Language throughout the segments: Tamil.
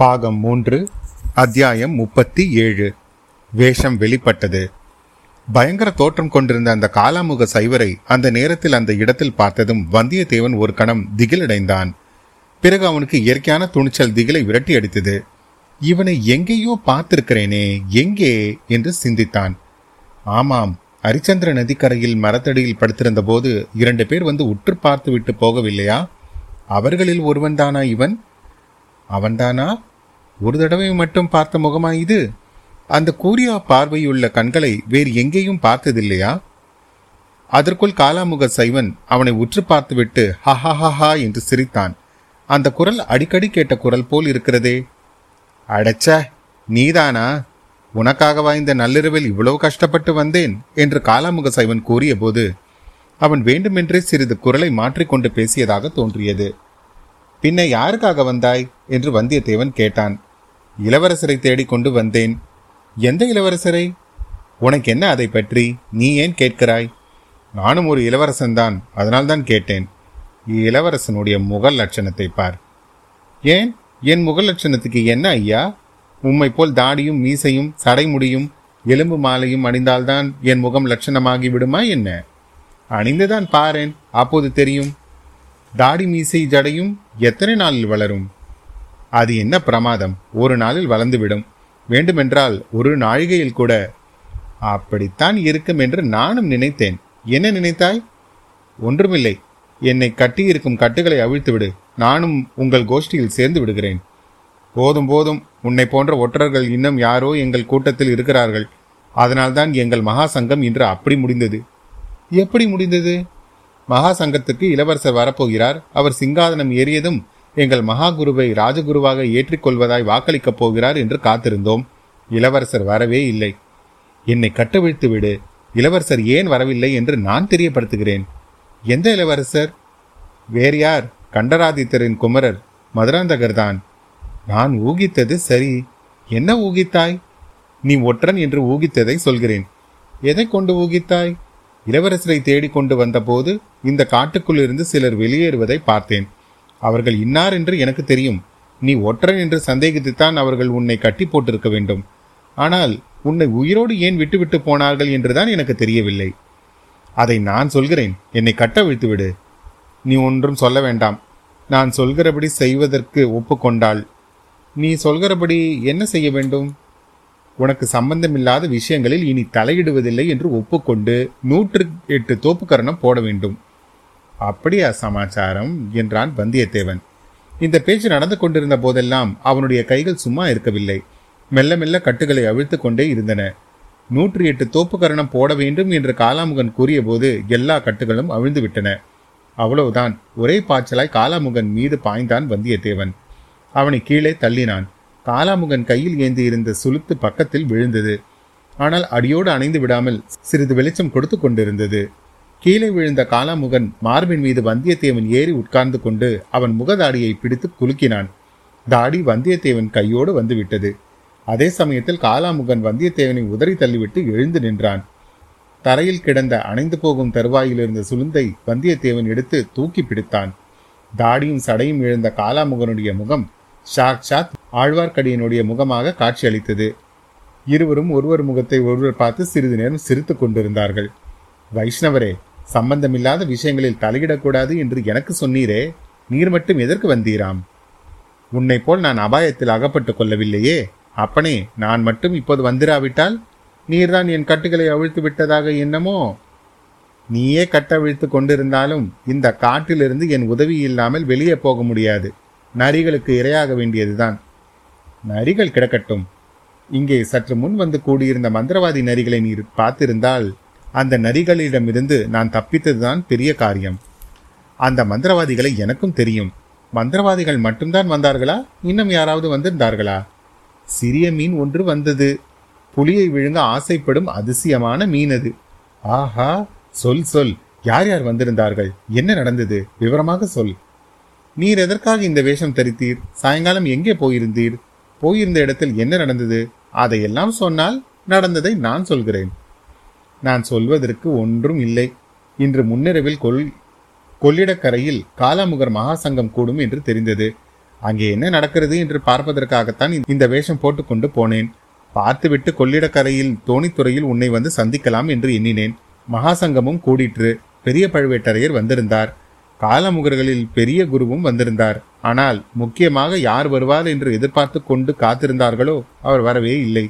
பாகம் மூன்று அத்தியாயம் முப்பத்தி ஏழு. வேஷம் வெளிப்பட்டது. பயங்கர தோற்றம் கொண்டிருந்த அந்த காலாமுக சைவரை அந்த நேரத்தில் அந்த இடத்தில் பார்த்ததும் வந்தியத்தேவன் ஒரு கணம் திகிலடைந்தான். பிறகு அவனுக்கு இயற்கையான துணிச்சல் திகிலை விரட்டி அடித்தது. இவனை எங்கேயோ பார்த்திருக்கிறேனே எங்கே? என்று சிந்தித்தான். ஆமாம் ஹரிச்சந்திர நதிக்கரையில் மரத்தடியில் படுத்திருந்த போது இரண்டு பேர் வந்து உற்று பார்த்து விட்டு போகவில்லையா? அவர்களில் ஒருவன்தானா இவன்? அவன்தானா? ஒரு தடவை மட்டும் பார்த்த முகமா இது? அந்த கூரியா பார்வையுள்ள கண்களை வேறு எங்கேயும் பார்த்ததில்லையா? அதற்குள் காலாமுக சைவன் அவனை உற்று பார்த்துவிட்டு ஹஹஹஹா என்று சிரித்தான். அந்த குரல் அடிக்கடி கேட்ட குரல் போல் இருக்கிறதே. அடச்ச நீதானா? உனக்காகவா இந்த நள்ளிரவில் இவ்வளவு கஷ்டப்பட்டு வந்தேன் என்று காலாமுக சைவன் கூறியபோது அவன் வேண்டுமென்றே சிறிது குரலை மாற்றிக்கொண்டு பேசியதாக தோன்றியது. பின்ன யாருக்காக வந்தாய்? என்று வந்தியத்தேவன் கேட்டான். இளவரசரை தேடிக் கொண்டு வந்தேன். எந்த இளவரசரை? உனக்கு என்ன அதை பற்றி? நீ ஏன் கேட்கிறாய்? நானும் ஒரு இளவரசன்தான் அதனால்தான் கேட்டேன். இளவரசனுடைய முகல் லட்சணத்தை பார். ஏன்? என் முகல் லட்சணத்துக்கு என்ன ஐயா? உம்மை போல் தாடியும் மீசையும் சடைமுடியும் எலும்பு மாலையும் அணிந்தால்தான் என் முகம் லட்சணமாகி விடுமா என்ன? அணிந்துதான் பாரேன் அப்போது தெரியும். தாடி மீசை ஜடையும் எத்தனை நாளில் வளரும்? அது என்ன பிரமாதம்? ஒரு நாளில் வளர்ந்துவிடும். வேண்டுமென்றால் ஒரு நாழிகையில் கூட அப்படித்தான் இருக்கும் என்று நானும் நினைத்தேன். என்ன நினைத்தாய்? ஒன்றுமில்லை. என்னை கட்டியிருக்கும் கட்டுகளை அவிழ்த்துவிடு. நானும் உங்கள் கோஷ்டியில் சேர்ந்து விடுகிறேன். போதும் போதும். உன்னை போன்ற ஒற்றர்கள் இன்னும் யாரோ எங்கள் கூட்டத்தில் இருக்கிறார்கள். அதனால்தான் எங்கள் மகா சங்கம் இன்று அப்படி முடிந்தது. எப்படி முடிந்தது? மகா சங்கத்துக்கு இளவரசர் வரப்போகிறார். அவர் சிங்காதனம் ஏறியதும் எங்கள் மகா குருவை ராஜகுருவாக ஏற்றிக்கொள்வதாய் வாக்களிக்கப் போகிறார் என்று காத்திருந்தோம். இளவரசர் வரவே இல்லை. என்னை கட்டவிழ்த்து விடு. இளவரசர் ஏன் வரவில்லை என்று நான் தெரியப்படுத்துகிறேன். எந்த இளவரசர்? வேறு யார்? கண்டராதித்தரின் குமரர் மதுராந்தகர்தான் நான் ஊகித்தது சரி. என்ன ஊகித்தாய்? நீ ஒற்றன் என்று ஊகித்ததை சொல்கிறேன். எதை கொண்டு ஊகித்தாய்? இளவரசரை தேடிக் கொண்டு வந்தபோது இந்த காட்டுக்குள் இருந்து சிலர் வெளியேறுவதை பார்த்தேன். அவர்கள் இன்னார் என்று எனக்கு தெரியும். நீ ஒற்றன் என்று சந்தேகித்துத்தான் அவர்கள் உன்னை கட்டி போட்டிருக்க வேண்டும். ஆனால் உன்னை உயிரோடு ஏன் விட்டுவிட்டு போனார்கள் என்றுதான் எனக்கு தெரியவில்லை. அதை நான் சொல்கிறேன். என்னை கட்ட விடு நீ ஒன்றும் சொல்ல வேண்டாம். நான் சொல்கிறபடி செய்வதற்கு ஒப்புக்கொண்டாள். நீ சொல்கிறபடி என்ன செய்ய வேண்டும்? உனக்கு சம்பந்தமில்லாத விஷயங்களில் இனி தலையிடுவதில்லை என்று ஒப்புக்கொண்டு நூற்று எட்டு தோப்புக்கரணம் போட வேண்டும். அப்படியா சமாச்சாரம் என்றான் வந்தியத்தேவன். இந்த பேச்சு நடந்து கொண்டிருந்த போதெல்லாம் அவனுடைய கைகள் சும்மா இருக்கவில்லை. மெல்ல மெல்ல கட்டுகளை அவிழ்த்து கொண்டே இருந்தன. நூற்றி எட்டு தோப்புக்கரணம் போட வேண்டும் என்று காலாமுகன் கூறியபோது எல்லா கட்டுகளும் அவிழ்ந்து விட்டன. அவ்வளவுதான். ஒரே பாய்ச்சலாய் காலாமுகன் மீது பாய்ந்தான் வந்தியத்தேவன். அவனை கீழே தள்ளினான். காலாமுகன் கையில் ஏந்தி இருந்த சுளுத்து பக்கத்தில் விழுந்தது. ஆனால் அடியோடு அணைந்து விடாமல் சிறிது வெளிச்சம் கொடுத்து கொண்டிருந்தது. கீழே விழுந்த காலாமுகன் மார்பின் மீது வந்தியத்தேவன் ஏறி உட்கார்ந்து கொண்டு அவன் முகதாடியை பிடித்து குலுக்கினான். தாடி வந்தியத்தேவன் கையோடு வந்துவிட்டது. அதே சமயத்தில் காலாமுகன் வந்தியத்தேவனை உதறி தள்ளிவிட்டு எழுந்து நின்றான். தரையில் கிடந்த அணைந்து போகும் தருவாயில் இருந்த சுளுந்தை வந்தியத்தேவன் எடுத்து தூக்கி பிடித்தான். தாடியும் சடையும் எழுந்த காலாமுகனுடைய முகம் சாக்ஷாத் ஆழ்வார்க்கடியினுடைய முகமாக காட்சியளித்தது. இருவரும் ஒருவர் முகத்தை ஒருவர் பார்த்து சிறிது நேரம் சிரித்துக் கொண்டிருந்தார்கள். வைஷ்ணவரே சம்பந்தமில்லாத விஷயங்களில் தலையிடக்கூடாது என்று எனக்கு சொன்னீரே நீர் மட்டும் எதற்கு வந்தீராம்? உன்னை போல் நான் அபாயத்தில் அகப்பட்டுக் கொள்ளவில்லையே அப்பனே நான் மட்டும் இப்போது வந்திராவிட்டால் நீர்தான் என் கட்டுகளை அவிழ்த்து விட்டதாக என்னமோ? நீயே கட்டவிழ்த்து கொண்டிருந்தாலும் இந்த காட்டிலிருந்து என் உதவி இல்லாமல் வெளியே போக முடியாது. நரிகளுக்கு இரையாக வேண்டியதுதான். நரிகள் கிடக்கட்டும். இங்கே சற்று முன் வந்து கூடியிருந்த மந்திரவாதி நரிகளை நீர் பார்த்திருந்தால் அந்த நரிகளிடமிருந்து நான் தப்பித்ததுதான் பெரிய காரியம். அந்த மந்திரவாதிகளை எனக்கும் தெரியும். மந்திரவாதிகள் மட்டும்தான் வந்தார்களா? இன்னும் யாராவது வந்திருந்தார்களா? சிறிய மீன் ஒன்று வந்தது. புலியை விழுங்க ஆசைப்படும் அதிசயமான மீன் அது. ஆஹா சொல் சொல். யார் யார் வந்திருந்தார்கள்? என்ன நடந்தது? விவரமாக சொல். நீர் எதற்காக இந்த வேஷம் தரித்தீர்? சாயங்காலம் எங்கே போயிருந்தீர்? போயிருந்த இடத்தில் என்ன நடந்தது? அதையெல்லாம் சொன்னால் நடந்ததை நான் சொல்கிறேன். நான் சொல்வதற்கு ஒன்றும் இல்லை. இன்று முன்னிரவில் கொல் கொள்ளிடக்கரையில் காலாமுகர் மகாசங்கம் கூடும் என்று தெரிந்தது. அங்கே என்ன நடக்கிறது என்று பார்ப்பதற்காகத்தான் இந்த வேஷம் போட்டுக்கொண்டு போனேன். பார்த்துவிட்டு கொள்ளிடக்கரையில் தோணித்துறையில் உன்னை வந்து சந்திக்கலாம் என்று எண்ணினேன். மகாசங்கமும் கூடிற்று. பெரிய பழுவேட்டரையர் வந்திருந்தார். காலமுகர்களில் பெரிய குருவும் வந்திருந்தார். ஆனால் முக்கியமாக யார் வருவார் என்று எதிர்பார்த்து கொண்டு காத்திருந்தார்களோ அவர் வரவே இல்லை.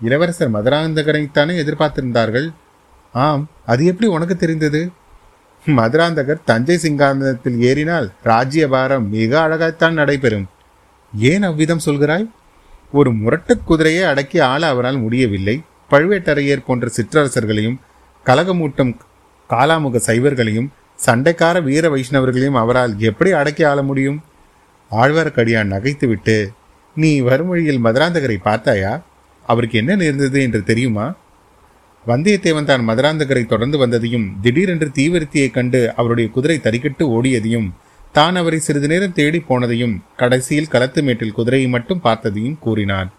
இளவரசர் மதுராந்தகரைத்தானே எதிர்பார்த்திருந்தார்கள்? ஆம் அது எப்படி உனக்கு தெரிந்தது? மதுராந்தகர் தஞ்சை சிங்காந்தத்தில் ஏறினால் ராஜ்யபாரம் மிக அழகாய்த்தான் நடைபெறும். ஏன் அவ்விதம் சொல்கிறாய்? ஒரு முரட்டு குதிரையை அடக்கி ஆள அவரால் முடியவில்லை. பழுவேட்டரையர் போன்ற சிற்றரசர்களையும் கலகமூட்டும் காலாமுக சைவர்களையும் சண்டைக்கார வீர வைஷ்ணவர்களையும் அவரால் எப்படி அடக்கி ஆள முடியும்? ஆழ்வார்க்கடியான் நகைத்துவிட்டு நீ வறுமொழியில் மதுராந்தகரை பார்த்தாயா? அவருக்கு என்ன நேர்ந்தது என்று தெரியுமா? வந்தியத்தேவன் தான் மதுராந்தகரை தொடர்ந்து வந்ததையும் திடீரென்று தீவிரத்தியைக் கண்டு அவருடைய குதிரை தறிக்கட்டு ஓடியதையும் தான் அவரை சிறிது நேரம் தேடி போனதையும் கடைசியில் களத்து மேட்டில் குதிரையை மட்டும் பார்த்ததையும் கூறினான்.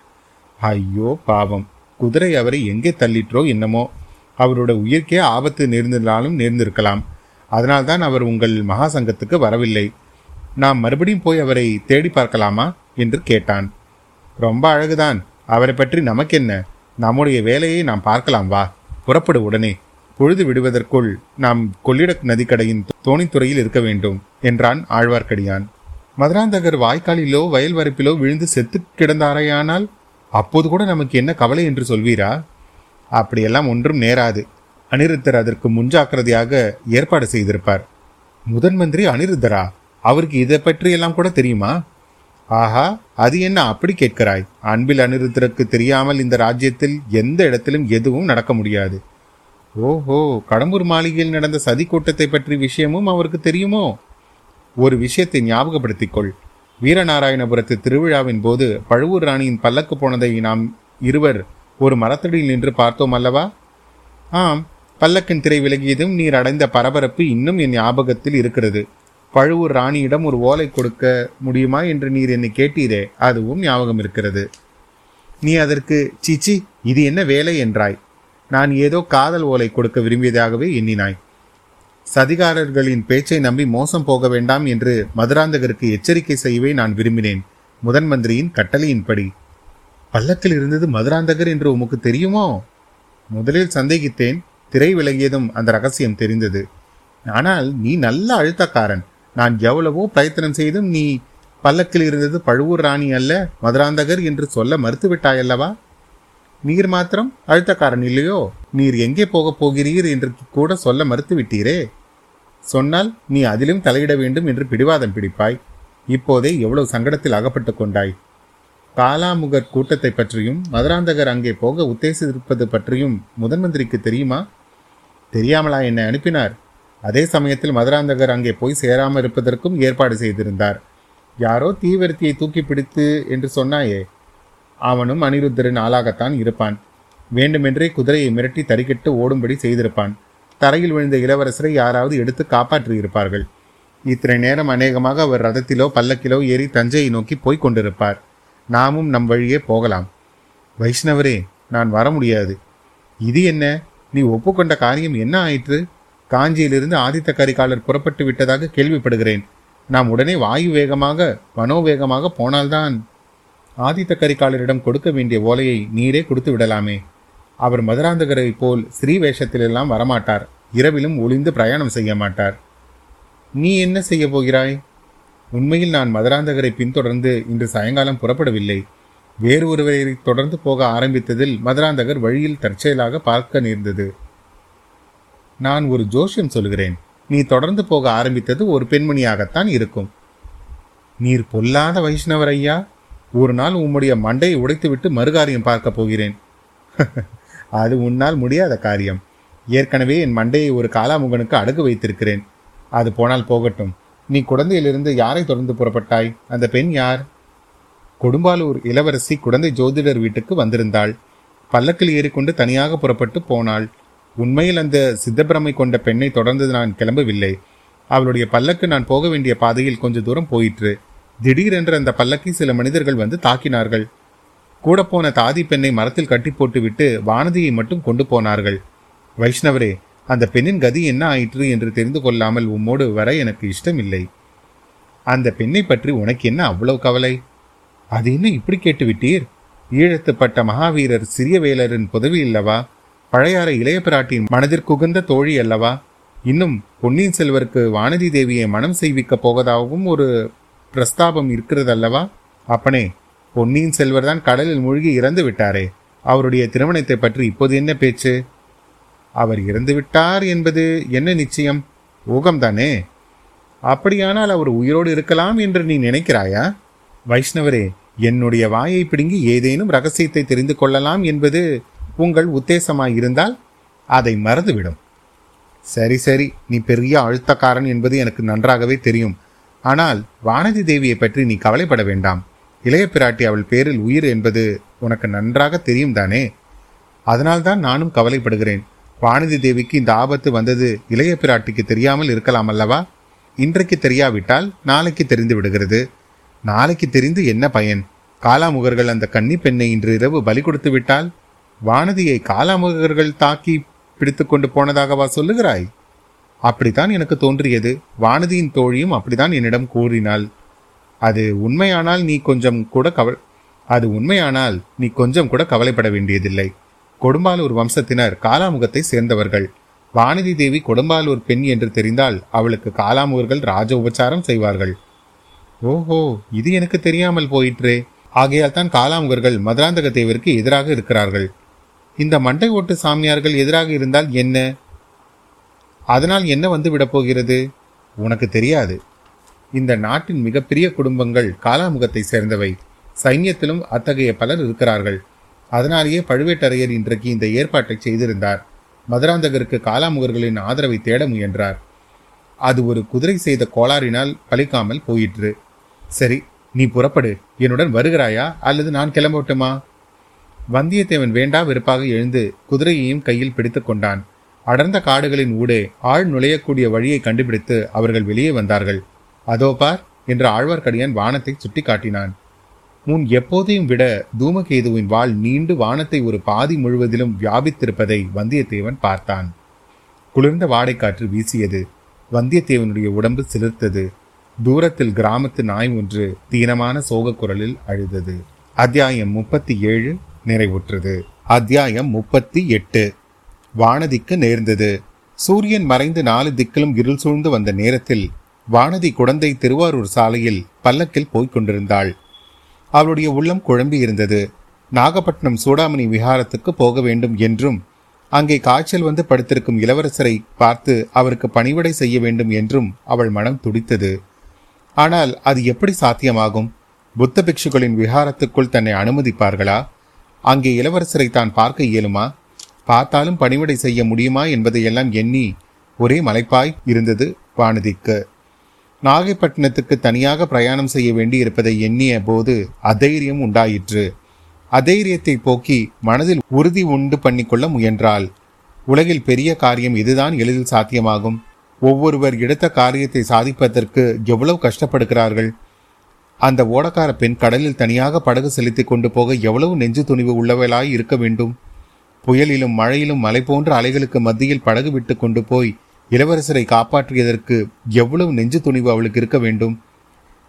ஐயோ பாவம். குதிரை அவரை எங்கே தள்ளிற்றோ என்னமோ. அவருடைய உயிர்க்கே ஆபத்து நேர்ந்திருந்தாலும் நேர்ந்திருக்கலாம். அதனால்தான் அவர் உங்கள் மகா சங்கத்துக்கு வரவில்லை. நாம் மறுபடியும் போய் அவரை தேடி பார்க்கலாமா? என்று கேட்டான். ரொம்ப அழகுதான். அவரை பற்றி நமக்கென்ன? நம்முடைய வேலையை நாம் பார்க்கலாம் வா. புறப்படு உடனே. பொழுது விடுவதற்குள் நாம் கொள்ளிட நதிக்கடையின் தோணித்துறையில் இருக்க வேண்டும் என்றான் ஆழ்வார்க்கடியான். மதுராந்தகர் வாய்க்காலிலோ வயல் வரப்பிலோ விழுந்து செத்து கிடந்தாரையானால் அப்போது கூட நமக்கு என்ன கவலை என்று சொல்வீரா? அப்படியெல்லாம் ஒன்றும் நேராது. அனிருத்தர் அதற்கு முன்ஜாக்கிரதையாக ஏற்பாடு செய்திருப்பார். முதன் மந்திரி அனிருத்தரா அவருக்கு இதை பற்றியெல்லாம் கூட தெரியுமா? ஆஹா அது என்ன அப்படி கேட்கிறாய்? அன்பில் அனிருத்தருக்கு தெரியாமல் இந்த ராஜ்யத்தில் எந்த இடத்திலும் எதுவும் நடக்க முடியாது. ஓஹோ கடம்பூர் மாளிகையில் நடந்த சதி கூட்டத்தை பற்றி விஷயமும் அவருக்கு தெரியுமோ? ஒரு விஷயத்தை ஞாபகப்படுத்திக் கொள் வீரநாராயணபுரத்து திருவிழாவின் போது பழுவூர் ராணியின் பல்லக்கு போனதை நாம் இருவர் ஒரு மரத்தடியில் நின்று பார்த்தோம் அல்லவா? ஆம் பல்லக்கின் திரை விலகியதும் நீர் அடைந்த பரபரப்பு இன்னும் என் ஞாபகத்தில் இருக்கிறது. பழுவூர் ராணியிடம் ஒரு ஓலை கொடுக்க முடியுமா என்று நீர் என்னை கேட்டீரே அதுவும் ஞாபகம் இருக்கிறது. நீ அதற்கு சீச்சி இது என்ன வேலை? என்றாய். நான் ஏதோ காதல் ஓலை கொடுக்க விரும்பியதாகவே எண்ணினாய். சதிகாரர்களின் பேச்சை நம்பி மோசம் போக வேண்டாம் என்று மதுராந்தகருக்கு எச்சரிக்கை செய்யவே நான் விரும்பினேன் முதன் மந்திரியின் கட்டளையின்படி. பல்லக்கில் இருந்தது மதுராந்தகர் என்று உமக்கு தெரியுமோ? முதலில் சந்தேகித்தேன் திரை விலகியதும் அந்த ரகசியம் தெரிந்தது. ஆனால் நீ நல்ல அழுத்தக்காரன் நான் எவ்வளவோ பிரயத்தனம் செய்தும் நீ பல்லக்கில் இருந்தது பழுவூர் ராணி அல்ல மதுராந்தகர் என்று சொல்ல மறுத்துவிட்டாயல்லவா? நீர் மாத்திரம் அழுத்தக்காரன் இல்லையோ? நீர் எங்கே போகப் போகிறீர் என்று கூட சொல்ல மறுத்துவிட்டீரே? சொன்னால் நீ அதிலும் தலையிட வேண்டும் என்று பிடிவாதம் பிடிப்பாய். இப்போதே எவ்வளவு சங்கடத்தில் அகப்பட்டு கொண்டாய். காலாமுகர் கூட்டத்தை பற்றியும் மதுராந்தகர் அங்கே போக உத்தேசித்திருப்பது பற்றியும் முதன் மந்திரிக்கு தெரியுமா? தெரியாமலா என்னை அனுப்பினார்? அதே சமயத்தில் மதுராந்தகர் அங்கே போய் சேராமல் இருப்பதற்கும் ஏற்பாடு செய்திருந்தார். யாரோ தீவிரத்தியை தூக்கி பிடித்து என்று சொன்னாயே. அவனும் அனிருத்தரின் ஆளாகத்தான் இருப்பான். வேண்டுமென்றே குதிரையை மிரட்டி தறிக்கிட்டு ஓடும்படி செய்திருப்பான். தரையில் விழுந்த இளவரசரை யாராவது எடுத்து காப்பாற்றியிருப்பார்கள். இத்தனை நேரம் அநேகமாக அவர் ரதத்திலோ பல்லக்கிலோ ஏறி தஞ்சையை நோக்கி போய்க் கொண்டிருப்பார். நாமும் நம் வழியே போகலாம். வைஷ்ணவரே நான் வர முடியாது. இது என்ன? நீ ஒப்புக்கொண்ட காரியம் என்ன ஆயிற்று? காஞ்சியிலிருந்து ஆதித்த கரிகாலர் புறப்பட்டு விட்டதாக கேள்விப்படுகிறேன். நாம் உடனே வாயு வேகமாக மனோவேகமாக போனால்தான் ஆதித்த கரிகாலரிடம் கொடுக்க வேண்டிய ஓலையை நீரே கொடுத்து விடலாமே. அவர் மதுராந்தகரை போல் ஸ்ரீ வேஷத்திலெல்லாம் வரமாட்டார். இரவிலும் ஒளிந்து பிரயாணம் செய்ய மாட்டார். நீ என்ன செய்ய போகிறாய்? உண்மையில் நான் மதுராந்தகரை பின்தொடர்ந்து இன்று சாயங்காலம் புறப்படவில்லை. வேறு ஒருவரை தொடர்ந்து போக ஆரம்பித்ததில் மதுராந்தகர் வழியில் தற்செயலாக பார்க்க நேர்ந்தது. நான் ஒரு ஜோஷியம் சொல்கிறேன் நீ தொடர்ந்து போக ஆரம்பித்தது ஒரு பெண்மணியாகத்தான் இருக்கும். நீர் பொல்லாத வைஷ்ணவர் ஐயா. ஒரு நாள் உம்முடைய மண்டையை உடைத்துவிட்டு மறுகாரியம் பார்க்க போகிறேன். அது உன்னால் முடியாத காரியம். ஏற்கனவே என் மண்டையை ஒரு காலாமுகனுக்கு அடகு வைத்திருக்கிறேன். அது போனால் போகட்டும். நீ குழந்தையிலிருந்து யாரை தொடர்ந்து புறப்பட்டாய்? அந்த பெண் யார்? கொடும்பாலூர் இளவரசி குழந்தை ஜோதிடர் வீட்டுக்கு வந்திருந்தாள். பல்லக்கில் ஏறிக்கொண்டு தனியாக புறப்பட்டு போனாள். உண்மையில் அந்த சித்தப்பிரமை கொண்ட பெண்ணை தொடர்ந்து நான் கிளம்பவில்லை. அவளுடைய பல்லக்கு நான் போக வேண்டிய பாதையில் கொஞ்ச தூரம் போயிற்று. திடீரென்று அந்த பல்லக்கை சில மனிதர்கள் வந்து தாக்கினார்கள். கூட போன தாதி பெண்ணை மரத்தில் கட்டி போட்டுவிட்டு வானதியை மட்டும் கொண்டு போனார்கள். வைஷ்ணவரே அந்த பெண்ணின் கதி என்ன ஆயிற்று என்று தெரிந்து கொள்ளாமல் உம்மோடு வர எனக்கு இஷ்டமில்லை. அந்த பெண்ணை பற்றி உனக்கு என்ன அவ்வளவு கவலை? அது என்ன இப்படி கேட்டுவிட்டீர்? ஈழத்துப்பட்ட மகாவீரர் சிறிய வேலரின் புதவி இல்லவா? பழையாறை இளைய பிராட்டியின் மனதிற்குகந்த தோழி அல்லவா? இன்னும் பொன்னியின் செல்வருக்கு வானதி தேவியை மனம் செய்விக்கப் போவதாகவும் ஒரு பிரஸ்தாபம் இருக்கிறது அல்லவா அப்பனே பொன்னியின் செல்வர் தான் கடலில் மூழ்கி இறந்து விட்டாரே. அவருடைய திருமணத்தை பற்றி இப்போது என்ன பேச்சு? அவர் இறந்து விட்டார் என்பது என்ன நிச்சயம்? ஊகம்தானே? அப்படியானால் அவர் உயிரோடு இருக்கலாம் என்று நீ நினைக்கிறாயா? வைஷ்ணவரே என்னுடைய வாயை பிடுங்கி ஏதேனும் ரகசியத்தை தெரிந்து கொள்ளலாம் என்பது உங்கள் உத்தேசமாயிருந்தால் அதை மறந்துவிடும். சரி சரி நீ பெரிய அழுத்தக்காரன் என்பது எனக்கு நன்றாகவே தெரியும். ஆனால் வானதி தேவியை பற்றி நீ கவலைப்பட வேண்டாம். இளைய பிராட்டி அவள் பேரில் உயிர் என்பது உனக்கு நன்றாக தெரியும் தானே? அதனால்தான் நானும் கவலைப்படுகிறேன். வானதி தேவிக்கு இந்த ஆபத்து வந்தது இளைய பிராட்டிக்கு தெரியாமல் இருக்கலாம் அல்லவா? இன்றைக்கு தெரியாவிட்டால் நாளைக்கு தெரிந்து விடுகிறது. நாளைக்கு தெரிந்து என்ன பயன்? காலாமுகர்கள் அந்த கன்னி பெண்ணை இன்று இரவு பலி கொடுத்து விட்டால் வானதியை காலாமுகர்கள் தாக்கி பிடித்து கொண்டு போனதாகவா சொல்லுகிறாய்? அப்படித்தான் எனக்கு தோன்றியது. வானதியின் தோழியும் அப்படித்தான் என்னிடம் கூறினாள். அது உண்மையானால் நீ கொஞ்சம் கூட கவ அது உண்மையானால் நீ கொஞ்சம் கூட கவலைப்பட வேண்டியதில்லை. கொடும்பாலூர் வம்சத்தினர் காலாமுகத்தை சேர்ந்தவர்கள். வானதி தேவி கொடும்பாலூர் பெண் என்று தெரிந்தால் அவளுக்கு காலாமுகர்கள் ராஜ உபச்சாரம் செய்வார்கள். ஓஹோ இது எனக்கு தெரியாமல் போயிற்றே. ஆகையால் தான் காலாமுகர்கள் மதுராந்தக தேவிற்கு எதிராக இருக்கிறார்கள். இந்த மண்டை ஓட்டு சாமியார்கள் எதிராக இருந்தால் என்ன? அதனால் என்ன வந்து விடப்போகிறது உனக்கு தெரியாது. இந்த நாட்டின் மிகப்பெரிய குடும்பங்கள் காலாமுகத்தை சேர்ந்தவை. சைன்யத்திலும் அத்தகைய பலர் இருக்கிறார்கள். அதனாலேயே பழுவேட்டரையர் இன்றைக்கு இந்த ஏற்பாட்டை செய்திருந்தார். மதுராந்தகருக்கு காலாமுகர்களின் ஆதரவை தேட முயன்றார். அது ஒரு குதிரை செய்த கோளாறினால் பழிக்காமல் போயிற்று. சரி நீ புறப்படு. என்னுடன் வருகிறாயா? அல்லது நான் கிளம்பட்டுமா? வந்தியத்தேவன் வேண்டா வெறுப்பாக எழுந்து குதிரையையும் கையில் பிடித்து கொண்டான். அடர்ந்த காடுகளின் ஊடே ஆள் நுழையக்கூடிய வழியை கண்டுபிடித்து அவர்கள் வெளியே வந்தார்கள். அதோ பார் என்று ஆழ்வார்க்கடியான் வானத்தை சுட்டிக்காட்டினான். முன் எப்போதையும் விட தூமகேதுவின் வாள் நீண்டு வானத்தை ஒரு பாதி முழுவதிலும் வியாபித்திருப்பதை வந்தியத்தேவன் பார்த்தான். குளிர்ந்த வாடைக்காற்று வீசியது. வந்தியத்தேவனுடைய உடம்பு சிலிர்த்தது. தூரத்தில் கிராமத்து நாய் ஒன்று தீனமான சோக குரலில் அழுதது. அத்தியாயம் முப்பத்தி ஏழு நிறைவுற்றது. அத்தியாயம் முப்பத்தி எட்டு. வானதிக்கு நேர்ந்தது. சூரியன் மறைந்து நாலு திக்கிலும் இருள் சூழ்ந்து வந்த நேரத்தில் வானதி குழந்தை திருவாரூர் சாலையில் பல்லக்கில் போய்க் கொண்டிருந்தாள். அவளுடைய உள்ளம் குழம்பி இருந்தது. நாகப்பட்டினம் சூடாமணி விஹாரத்துக்கு போக வேண்டும் என்றும் அங்கே காய்ச்சல் வந்து படுத்திருக்கும் இளவரசரை பார்த்து அவருக்கு பணிவிடை செய்ய வேண்டும் என்றும் அவள் மனம் துடித்தது. ஆனால் அது எப்படி சாத்தியமாகும்? புத்த பிக்ஷுகளின் விஹாரத்துக்குள் தன்னை அனுமதிப்பார்களா? அங்கே இளவரசரை தான் பார்க்க இயலுமா? பார்த்தாலும் பணிவிடை செய்ய முடியுமா என்பதையெல்லாம் எண்ணி ஒரே மலைப்பாய் இருந்தது வானதிக்கு. நாகைப்பட்டினத்துக்கு தனியாக பிரயாணம் செய்ய வேண்டி இருப்பதை எண்ணிய போது அதைரியம் உண்டாயிற்று. அதைரியத்தை போக்கி மனதில் உறுதி உண்டு பண்ணிக்கொள்ள முயன்றாள். உலகில் பெரிய காரியம் இதுதான் எளிதில் சாத்தியமாகும். ஒவ்வொருவர் எடுத்த காரியத்தை சாதிப்பதற்கு எவ்வளவு கஷ்டப்படுகிறார்கள்? அந்த ஓடக்கார பெண் கடலில் தனியாக படகு செலுத்திக் கொண்டு போக எவ்வளவு நெஞ்சு துணிவு உள்ளவளாய் இருக்க வேண்டும்? புயலிலும் மழையிலும் மலை போன்ற அலைகளுக்கு மத்தியில் படகு விட்டு கொண்டு போய் இளவரசரை காப்பாற்றியதற்கு எவ்வளவு நெஞ்சு துணிவு அவளுக்கு இருக்க வேண்டும்?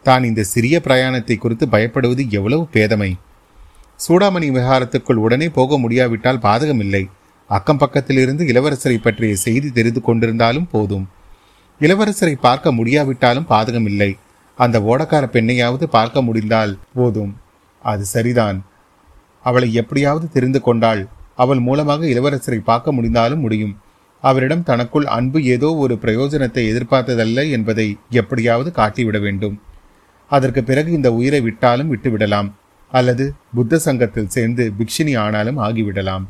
தான் இந்த சிறிய பிரயாணத்தை குறித்து பயப்படுவது எவ்வளவு பேதமை. சூடாமணி விவகாரத்துக்குள் உடனே போக முடியாவிட்டால் பாதகமில்லை. அக்கம் பக்கத்திலிருந்து இளவரசரை பற்றிய செய்தி தெரிந்து கொண்டிருந்தாலும் போதும். இளவரசரை பார்க்க முடியாவிட்டாலும் பாதகமில்லை. அந்த ஓடக்கார பெண்ணையாவது பார்க்க முடிந்தால் போதும். அது சரிதான். அவளை எப்படியாவது தெரிந்து கொண்டால் அவள் மூலமாக இளவரசரை பார்க்க முடிந்தாலும் முடியும். அவரிடம் தனக்குள் அன்பு ஏதோ ஒரு பிரயோஜனத்தை எதிர்பார்த்ததல்ல என்பதை எப்படியாவது காட்டிவிட வேண்டும். அதற்கு பிறகு இந்த உயிரை விட்டாலும் விட்டுவிடலாம். அல்லது புத்த சங்கத்தில் சேர்ந்து பிக்ஷினி ஆனாலும் ஆகிவிடலாம்.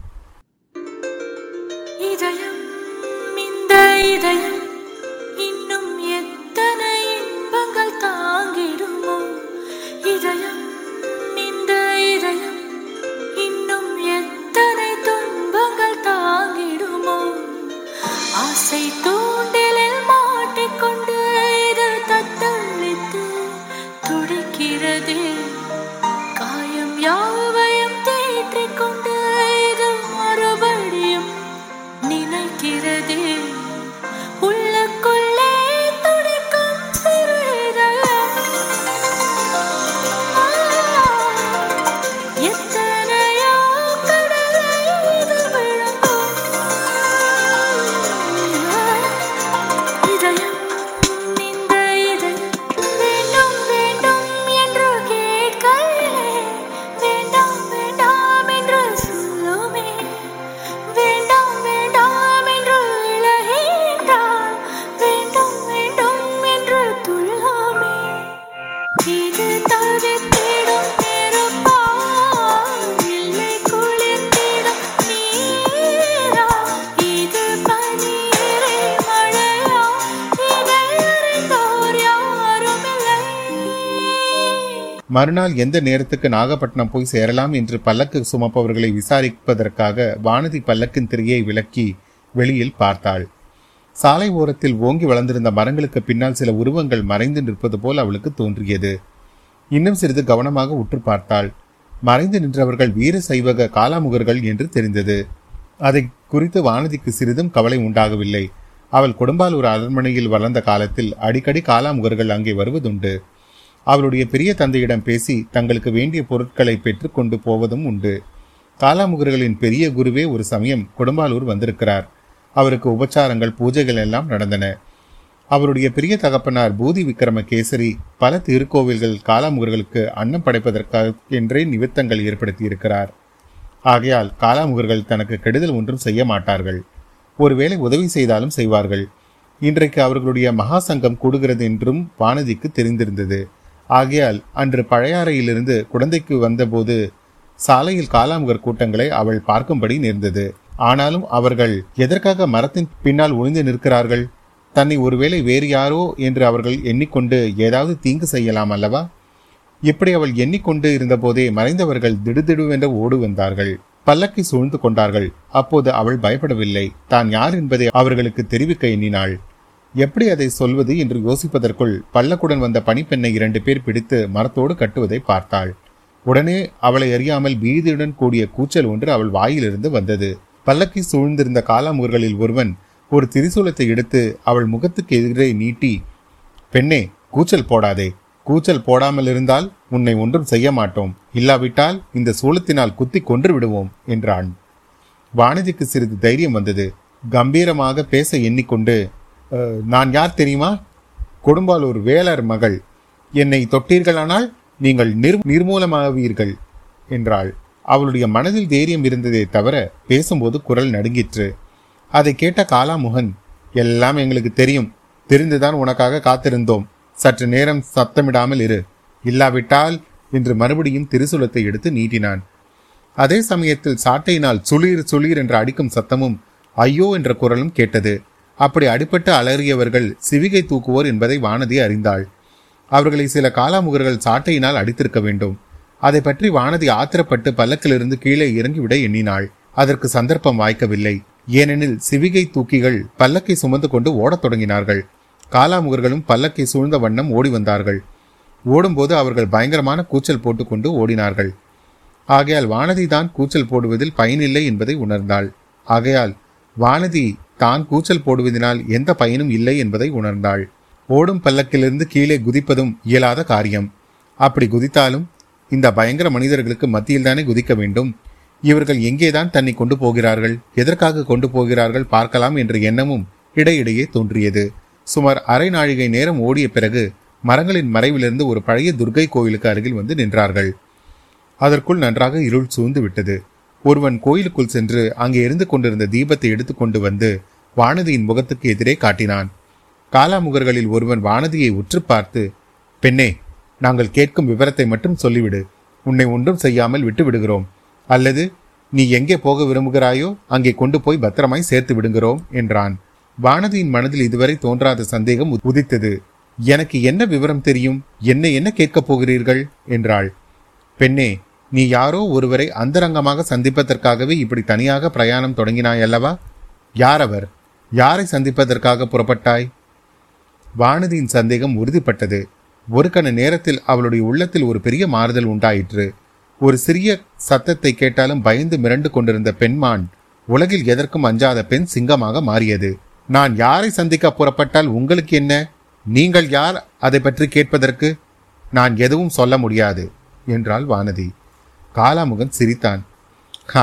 தவித்திடும் aceito மறுநாள் எந்த நேரத்துக்கு நாகப்பட்டினம் போய் சேரலாம் என்று பல்லக்கு சுமப்பவர்களை விசாரிப்பதற்காக வானதி பல்லக்கின் திரையை விளக்கி வெளியில் பார்த்தாள். சாலை ஓரத்தில் ஓங்கி வளர்ந்திருந்த மரங்களுக்கு பின்னால் சில உருவங்கள் மறைந்து நிற்பது போல் அவளுக்கு தோன்றியது. இன்னும் சிறிது கவனமாக உற்று பார்த்தாள். மறைந்து நின்றவர்கள் வீர சைவக காலாமுகர்கள் என்று தெரிந்தது. அதை குறித்து வானதிக்கு சிறிதும் கவலை உண்டாகவில்லை. அவள் கொடும்பாலூர் அரண்மனையில் வளர்ந்த காலத்தில் அடிக்கடி காலாமுகர்கள் அங்கே வருவதுண்டு. அவளுடைய பெரிய தந்தையிடம் பேசி தங்களுக்கு வேண்டிய பொருட்களை பெற்று கொண்டு போவதும் உண்டு. காலாமுகர்களின் பெரிய குருவே ஒரு சமயம் கொடும்பாலூர் வந்திருக்கிறார். அவருக்கு உபச்சாரங்கள் பூஜைகள் எல்லாம் நடந்தன. அவருடைய பெரிய தகப்பனார் பூதி விக்ரம கேசரி பல திருக்கோவில்கள் காலாமுகர்களுக்கு அன்னம் படைப்பதற்காக என்றே நிமித்தங்கள் ஏற்படுத்தியிருக்கிறார். ஆகையால் காலாமுகர்கள் தனக்கு கெடுதல் ஒன்றும் செய்ய மாட்டார்கள். ஒருவேளை உதவி செய்தாலும் செய்வார்கள். இன்றைக்கு அவர்களுடைய மகா சங்கம் கூடுகிறது என்றும் வானதிக்கு தெரிந்திருந்தது. ஆகையால் அன்று பழையாறையிலிருந்து குழந்தைக்கு வந்தபோது சாலையில் காலாமுகர் கூட்டங்களை அவள் பார்க்கும்படி நேர்ந்தது. ஆனாலும் அவர்கள் எதற்காக மரத்தின் பின்னால் ஒளிந்து நிற்கிறார்கள்? தன்னை ஒருவேளை வேறு யாரோ என்று அவர்கள் எண்ணிக்கொண்டு ஏதாவது தீங்கு செய்யலாம் அல்லவா? இப்படி அவள் எண்ணிக்கொண்டு இருந்தபோதே மறைந்தவர்கள் திடுதிடுவென்று ஓடு வந்தார்கள். பல்லக்கை சூழ்ந்து கொண்டார்கள். அப்போது அவள் பயப்படவில்லை. தான் யார் என்பதை அவர்களுக்கு தெரிவிக்க எண்ணினாள். எப்படி அதை சொல்வது என்று யோசிப்பதற்குள் பல்லக்குடன் வந்த பனிப்பெண்ணை இரண்டு பேர் பிடித்து மரத்தோடு கட்டுவதை பார்த்தாள். உடனே அவளை அறியாமல் பீதியுடன் கூடிய கூச்சல் ஒன்று அவள் வாயிலிருந்து வந்தது. பல்லக்கை சூழ்ந்திருந்த காலாமுகர்களில் ஒருவன் ஒரு திரிசூலத்தை எடுத்து அவள் முகத்துக்கு எதிரே நீட்டி பெண்ணே கூச்சல் போடாதே. கூச்சல் போடாமல் இருந்தால் உன்னை ஒன்றும் செய்ய மாட்டோம். இல்லாவிட்டால் இந்த சூலத்தினால் குத்தி கொன்று விடுவோம் என்றான். வானதிக்கு சிறிது தைரியம் வந்தது. கம்பீரமாக பேச எண்ணிக்கொண்டு நான் யார் தெரியுமா? கொடும்பாலூர் வேலர் மகள். என்னை தொட்டீர்களானால் நீங்கள் நிர் நிர்மூலமாவீர்கள் என்றாள். அவளுடைய மனதில் தைரியம் இருந்ததே தவிர பேசும்போது குரல் நடுங்கிற்று. அதை கேட்ட காலாமுகன் எல்லாம் எங்களுக்கு தெரியும். தெரிந்துதான் உனக்காக காத்திருந்தோம். சற்று நேரம் சத்தமிடாமல் இரு. இல்லாவிட்டால் என்று மறுபடியும் திருசுலத்தை எடுத்து நீட்டினான். அதே சமயத்தில் சாட்டையினால் சுளீர் சுளீர் என்று அடிக்கும் சத்தமும் ஐயோ என்ற குரலும் கேட்டது. அப்படி அடிபட்டு அலறியவர்கள் சிவிகை தூக்குவோர் என்பதை வானதி அறிந்தாள். அவர்களை சில காலாமுகர்கள் சாட்டையினால் அடித்திருக்க வேண்டும். அதை பற்றி வானதி ஆத்திரப்பட்டு பல்லக்கிலிருந்து கீழே இறங்கிவிட எண்ணினாள். அதற்கு சந்தர்ப்பம் வாய்க்கவில்லை. ஏனெனில் சிவிகை தூக்கிகள் பல்லக்கை சுமந்து கொண்டு ஓடத் தொடங்கினார்கள். காலாமுகர்களும் பல்லக்கை சூழ்ந்த வண்ணம் ஓடி வந்தார்கள். ஓடும்போது அவர்கள் பயங்கரமான கூச்சல் போட்டுக்கொண்டு ஓடினார்கள். ஆகையால் வானதி தான் கூச்சல் போடுவதில் பயனில்லை என்பதை உணர்ந்தாள். ஆகையால் வானதி தான் கூச்சல் போடுவதனால் எந்த பயனும் இல்லை என்பதை உணர்ந்தாள். ஓடும் பல்லக்கிலிருந்து கீழே குதிப்பதும் இயலாத காரியம். அப்படி குதித்தாலும் இந்த பயங்கர மனிதர்களுக்கு மத்தியில் தானே குதிக்க வேண்டும். இவர்கள் எங்கேதான் தன்னை கொண்டு போகிறார்கள் எதற்காக கொண்டு போகிறார்கள் பார்க்கலாம் என்ற எண்ணமும் இடையிடையே தோன்றியது. சுமார் அரை நாழிகை நேரம் ஓடிய பிறகு மரங்களின் மறைவிலிருந்து ஒரு பழைய துர்க்கை கோயிலுக்கு அருகில் வந்து நின்றார்கள். அதற்குள் நன்றாக இருள் சூழ்ந்து விட்டது. ஒருவன் கோயிலுக்குள் சென்று அங்கே இருந்து கொண்டிருந்த தீபத்தை எடுத்துக்கொண்டு வந்து வானதியின் முகத்துக்கு எதிரே காட்டினான். காலாமுகர்களில் ஒருவன் வானதியை உற்று பார்த்து பெண்ணே நாங்கள் கேட்கும் விவரத்தை மட்டும் சொல்லிவிடு. உன்னை ஒன்றும் செய்யாமல் விட்டு விடுகிறோம் அல்லது நீ எங்கே போக விரும்புகிறாயோ அங்கே கொண்டு போய் பத்திரமாய் சேர்த்து விடுகிறோம் என்றான். வானதியின் மனதில் இதுவரை தோன்றாத சந்தேகம் உதித்தது. எனக்கு என்ன விவரம் தெரியும்? என்னை என்ன கேட்கப் போகிறீர்கள்? என்றாள். பெண்ணே நீ யாரோ ஒருவரை அந்தரங்கமாக சந்திப்பதற்காகவே இப்படி தனியாக பிரயாணம் தொடங்கினாய் அல்லவா? யார் அவர் யாரை சந்திப்பதற்காக புறப்பட்டாய்? வானதியின் சந்தேகம் உறுதிப்பட்டது. ஒரு கண நேரத்தில் அவளுடைய உள்ளத்தில் ஒரு பெரிய மாறுதல் உண்டாயிற்று. ஒரு சிறிய சத்தத்தை கேட்டாலும் பயந்து மிரண்டு கொண்டிருந்த பெண்மான் உலகில் எதற்கும் அஞ்சாத பெண் சிங்கமாக மாறியது. நான் யாரை சந்திக்க புறப்பட்டால் உங்களுக்கு என்ன? நீங்கள் யார்? அதை பற்றி கேட்பதற்கு நான் எதுவும் சொல்ல முடியாது என்றாள் வானதி. காலாமுகன் சிரித்தான்.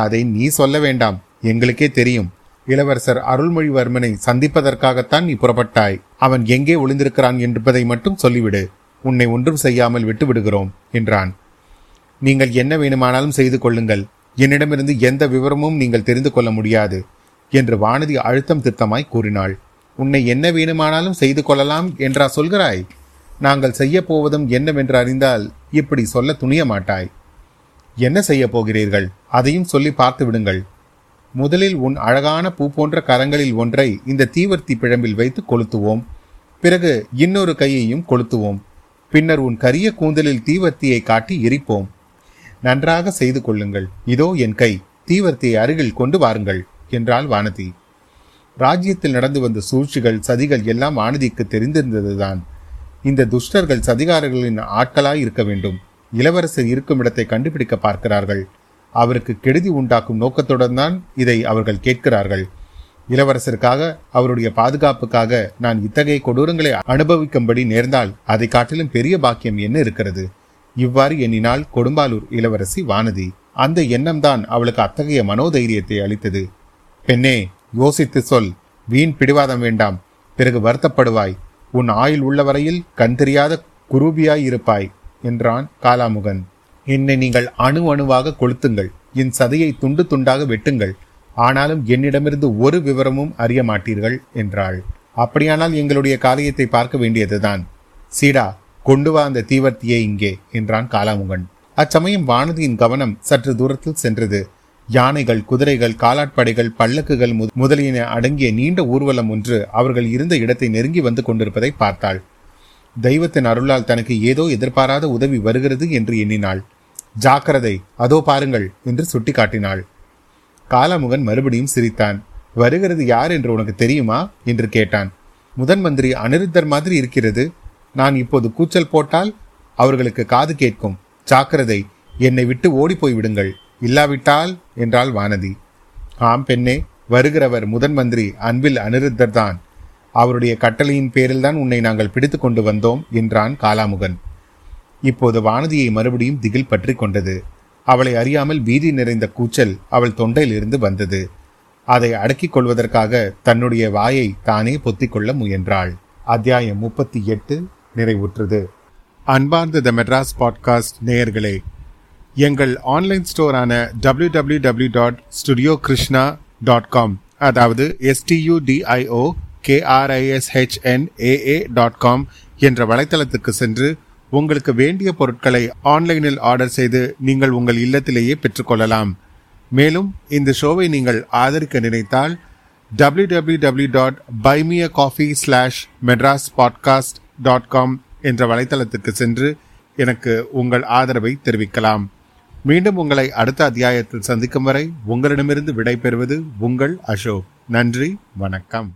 அதை நீ சொல்ல வேண்டாம். எங்களுக்கே தெரியும். இளவரசர் அருள்மொழிவர்மனை சந்திப்பதற்காகத்தான் நீ புறப்பட்டாய். அவன் எங்கே ஒளிந்திருக்கிறான் என்பதை மட்டும் சொல்லிவிடு. உன்னை ஒன்றும் செய்யாமல் விட்டு விடுகிறோம் என்றான். நீங்கள் என்ன வேணுமானாலும் செய்து கொள்ளுங்கள். என்னிடமிருந்து எந்த விவரமும் நீங்கள் தெரிந்து கொள்ள முடியாது என்று வானதி அழுத்தம் திருத்தமாய் கூறினாள். உன்னை என்ன வேணுமானாலும் செய்து கொள்ளலாம் என்றா சொல்கிறாய்? நாங்கள் செய்ய போவதும் என்னவென்று அறிந்தால் இப்படி சொல்ல துணிய மாட்டாய் என்ன செய்ய போகிறீர்கள்? அதையும் சொல்லி பார்த்து விடுங்கள். முதலில் உன் அழகான பூ போன்ற கரங்களில் ஒன்றை இந்த தீவர்த்தி பிழம்பில் வைத்து கொளுத்துவோம். பிறகு இன்னொரு கையையும் கொளுத்துவோம். பின்னர் உன் கரிய கூந்தலில் தீவர்த்தியை காட்டி எரிப்போம். நன்றாக செய்து கொள்ளுங்கள். இதோ என் கை. தீவர்த்தியை அருகில் கொண்டு வாருங்கள் என்றாள் வானதி. ராஜ்யத்தில் நடந்து வந்த சூழ்ச்சிகள் சதிகள் எல்லாம் வானதிக்கு தெரிந்திருந்ததுதான். இந்த துஷ்டர்கள் சதிகாரர்களின் ஆட்களாய் இருக்க வேண்டும். இளவரசர் இருக்கும் இடத்தை கண்டுபிடிக்க பார்க்கிறார்கள். அவருக்கு கெடுதி உண்டாக்கும் நோக்கத்துடன் தான் இதை அவர்கள் கேட்கிறார்கள். இளவரசருக்காக அவருடைய பாதுகாப்புக்காக நான் இத்தகைய கொடூரங்களை அனுபவிக்கும்படி நேர்ந்தால் அதை காட்டிலும் பெரிய பாக்கியம் என்ன இருக்கிறது? இவ்வாறு எண்ணினால் கொடும்பாலூர் இளவரசி வானதி. அந்த எண்ணம்தான் அவளுக்கு அத்தகைய மனோதைரியத்தை அளித்தது. பெண்ணே யோசித்து சொல். வீண் பிடிவாதம் வேண்டாம். பிறகு வருத்தப்படுவாய். உன் ஆயுள் உள்ள வரையில் கண் தெரியாத குரூபியாய் இருப்பாய் என்றான் காலாமுகன். என்னை நீங்கள் அணு அணுவாக கொளுத்துங்கள். என் சதையை துண்டு துண்டாக வெட்டுங்கள். ஆனாலும் என்னிடமிருந்து ஒரு விவரமும் அறிய மாட்டீர்கள் என்றாள். அப்படியானால் எங்களுடைய காரியத்தை பார்க்க வேண்டியதுதான். சீடா கொண்டு வா அந்த தீவர்த்தியை இங்கே என்றான் காலாமுகன். அச்சமயம் வானதியின் கவனம் சற்று தூரத்தில் சென்றது. யானைகள் குதிரைகள் காலாட்படைகள் பல்லக்குகள் மு- முதலியன அடங்கிய நீண்ட ஊர்வலம் ஒன்று அவர்கள் இருந்த இடத்தை நெருங்கி வந்து கொண்டிருப்பதை பார்த்தாள். தெய்வத்தின் அருளால் தனக்கு ஏதோ எதிர்பாராத உதவி வருகிறது என்று எண்ணினாள். ஜாக்கிரதை அதோ பாருங்கள் என்று சுட்டிக்காட்டினாள். காலாமுகன் மறுபடியும் சிரித்தான். வருகிறது யார் என்று உனக்கு தெரியுமா? என்று கேட்டான். முதன் மந்திரி அனிருத்தர் மாதிரி இருக்கிறது. நான் இப்போது கூச்சல் போட்டால் அவர்களுக்கு காது கேட்கும். ஜாக்கிரதை என்னை விட்டு ஓடிப்போய் விடுங்கள். இல்லாவிட்டால் என்றாள் வானதி. ஆம் பெண்ணே வருகிறவர் முதன் மந்திரி அன்பில் அனிருத்தர் தான் அவருடைய கட்டளையின் பேரில்தான் உன்னை நாங்கள் பிடித்து கொண்டு வந்தோம் என்றான் காலாமுகன். இப்போது வானதியை மறுபடியும் திகில் பற்றி கொண்டது. அவளை அறியாமல் வீதி நிறைந்த கூச்சல் அவள் தொண்டையிலிருந்து வந்தது. அதை அடக்கிக் கொள்வதற்காக தன்னுடைய வாயை தானே பொத்திக்கொள்ள முயன்றாள். அத்தியாயம் முப்பத்தி எட்டு நிறைவுற்றது. அன்பார்ந்த த மெட்ராஸ் பாட்காஸ்ட் நேயர்களே எங்கள் online ஸ்டோரான W W W dot studio Krishna dot com அதாவது S T U D I O K R I S H N A A dot com என்ற வலைத்தளத்துக்கு சென்று உங்களுக்கு வேண்டிய பொருட்களை ஆன்லைனில் ஆர்டர் செய்து நீங்கள் உங்கள் இல்லத்திலேயே பெற்றுக்கொள்ளலாம். மேலும் இந்த ஷோவை நீங்கள் ஆதரிக்க நினைத்தால் W W W dot buy me a coffee slash Madras podcast dot com என்ற வலைத்தளத்துக்கு சென்று எனக்கு உங்கள் ஆதரவை தெரிவிக்கலாம். மீண்டும் உங்களை அடுத்த அத்தியாயத்தில் சந்திக்கும் வரை உங்களிடமிருந்து விடைபெறுவது உங்கள் அசோக். நன்றி வணக்கம்.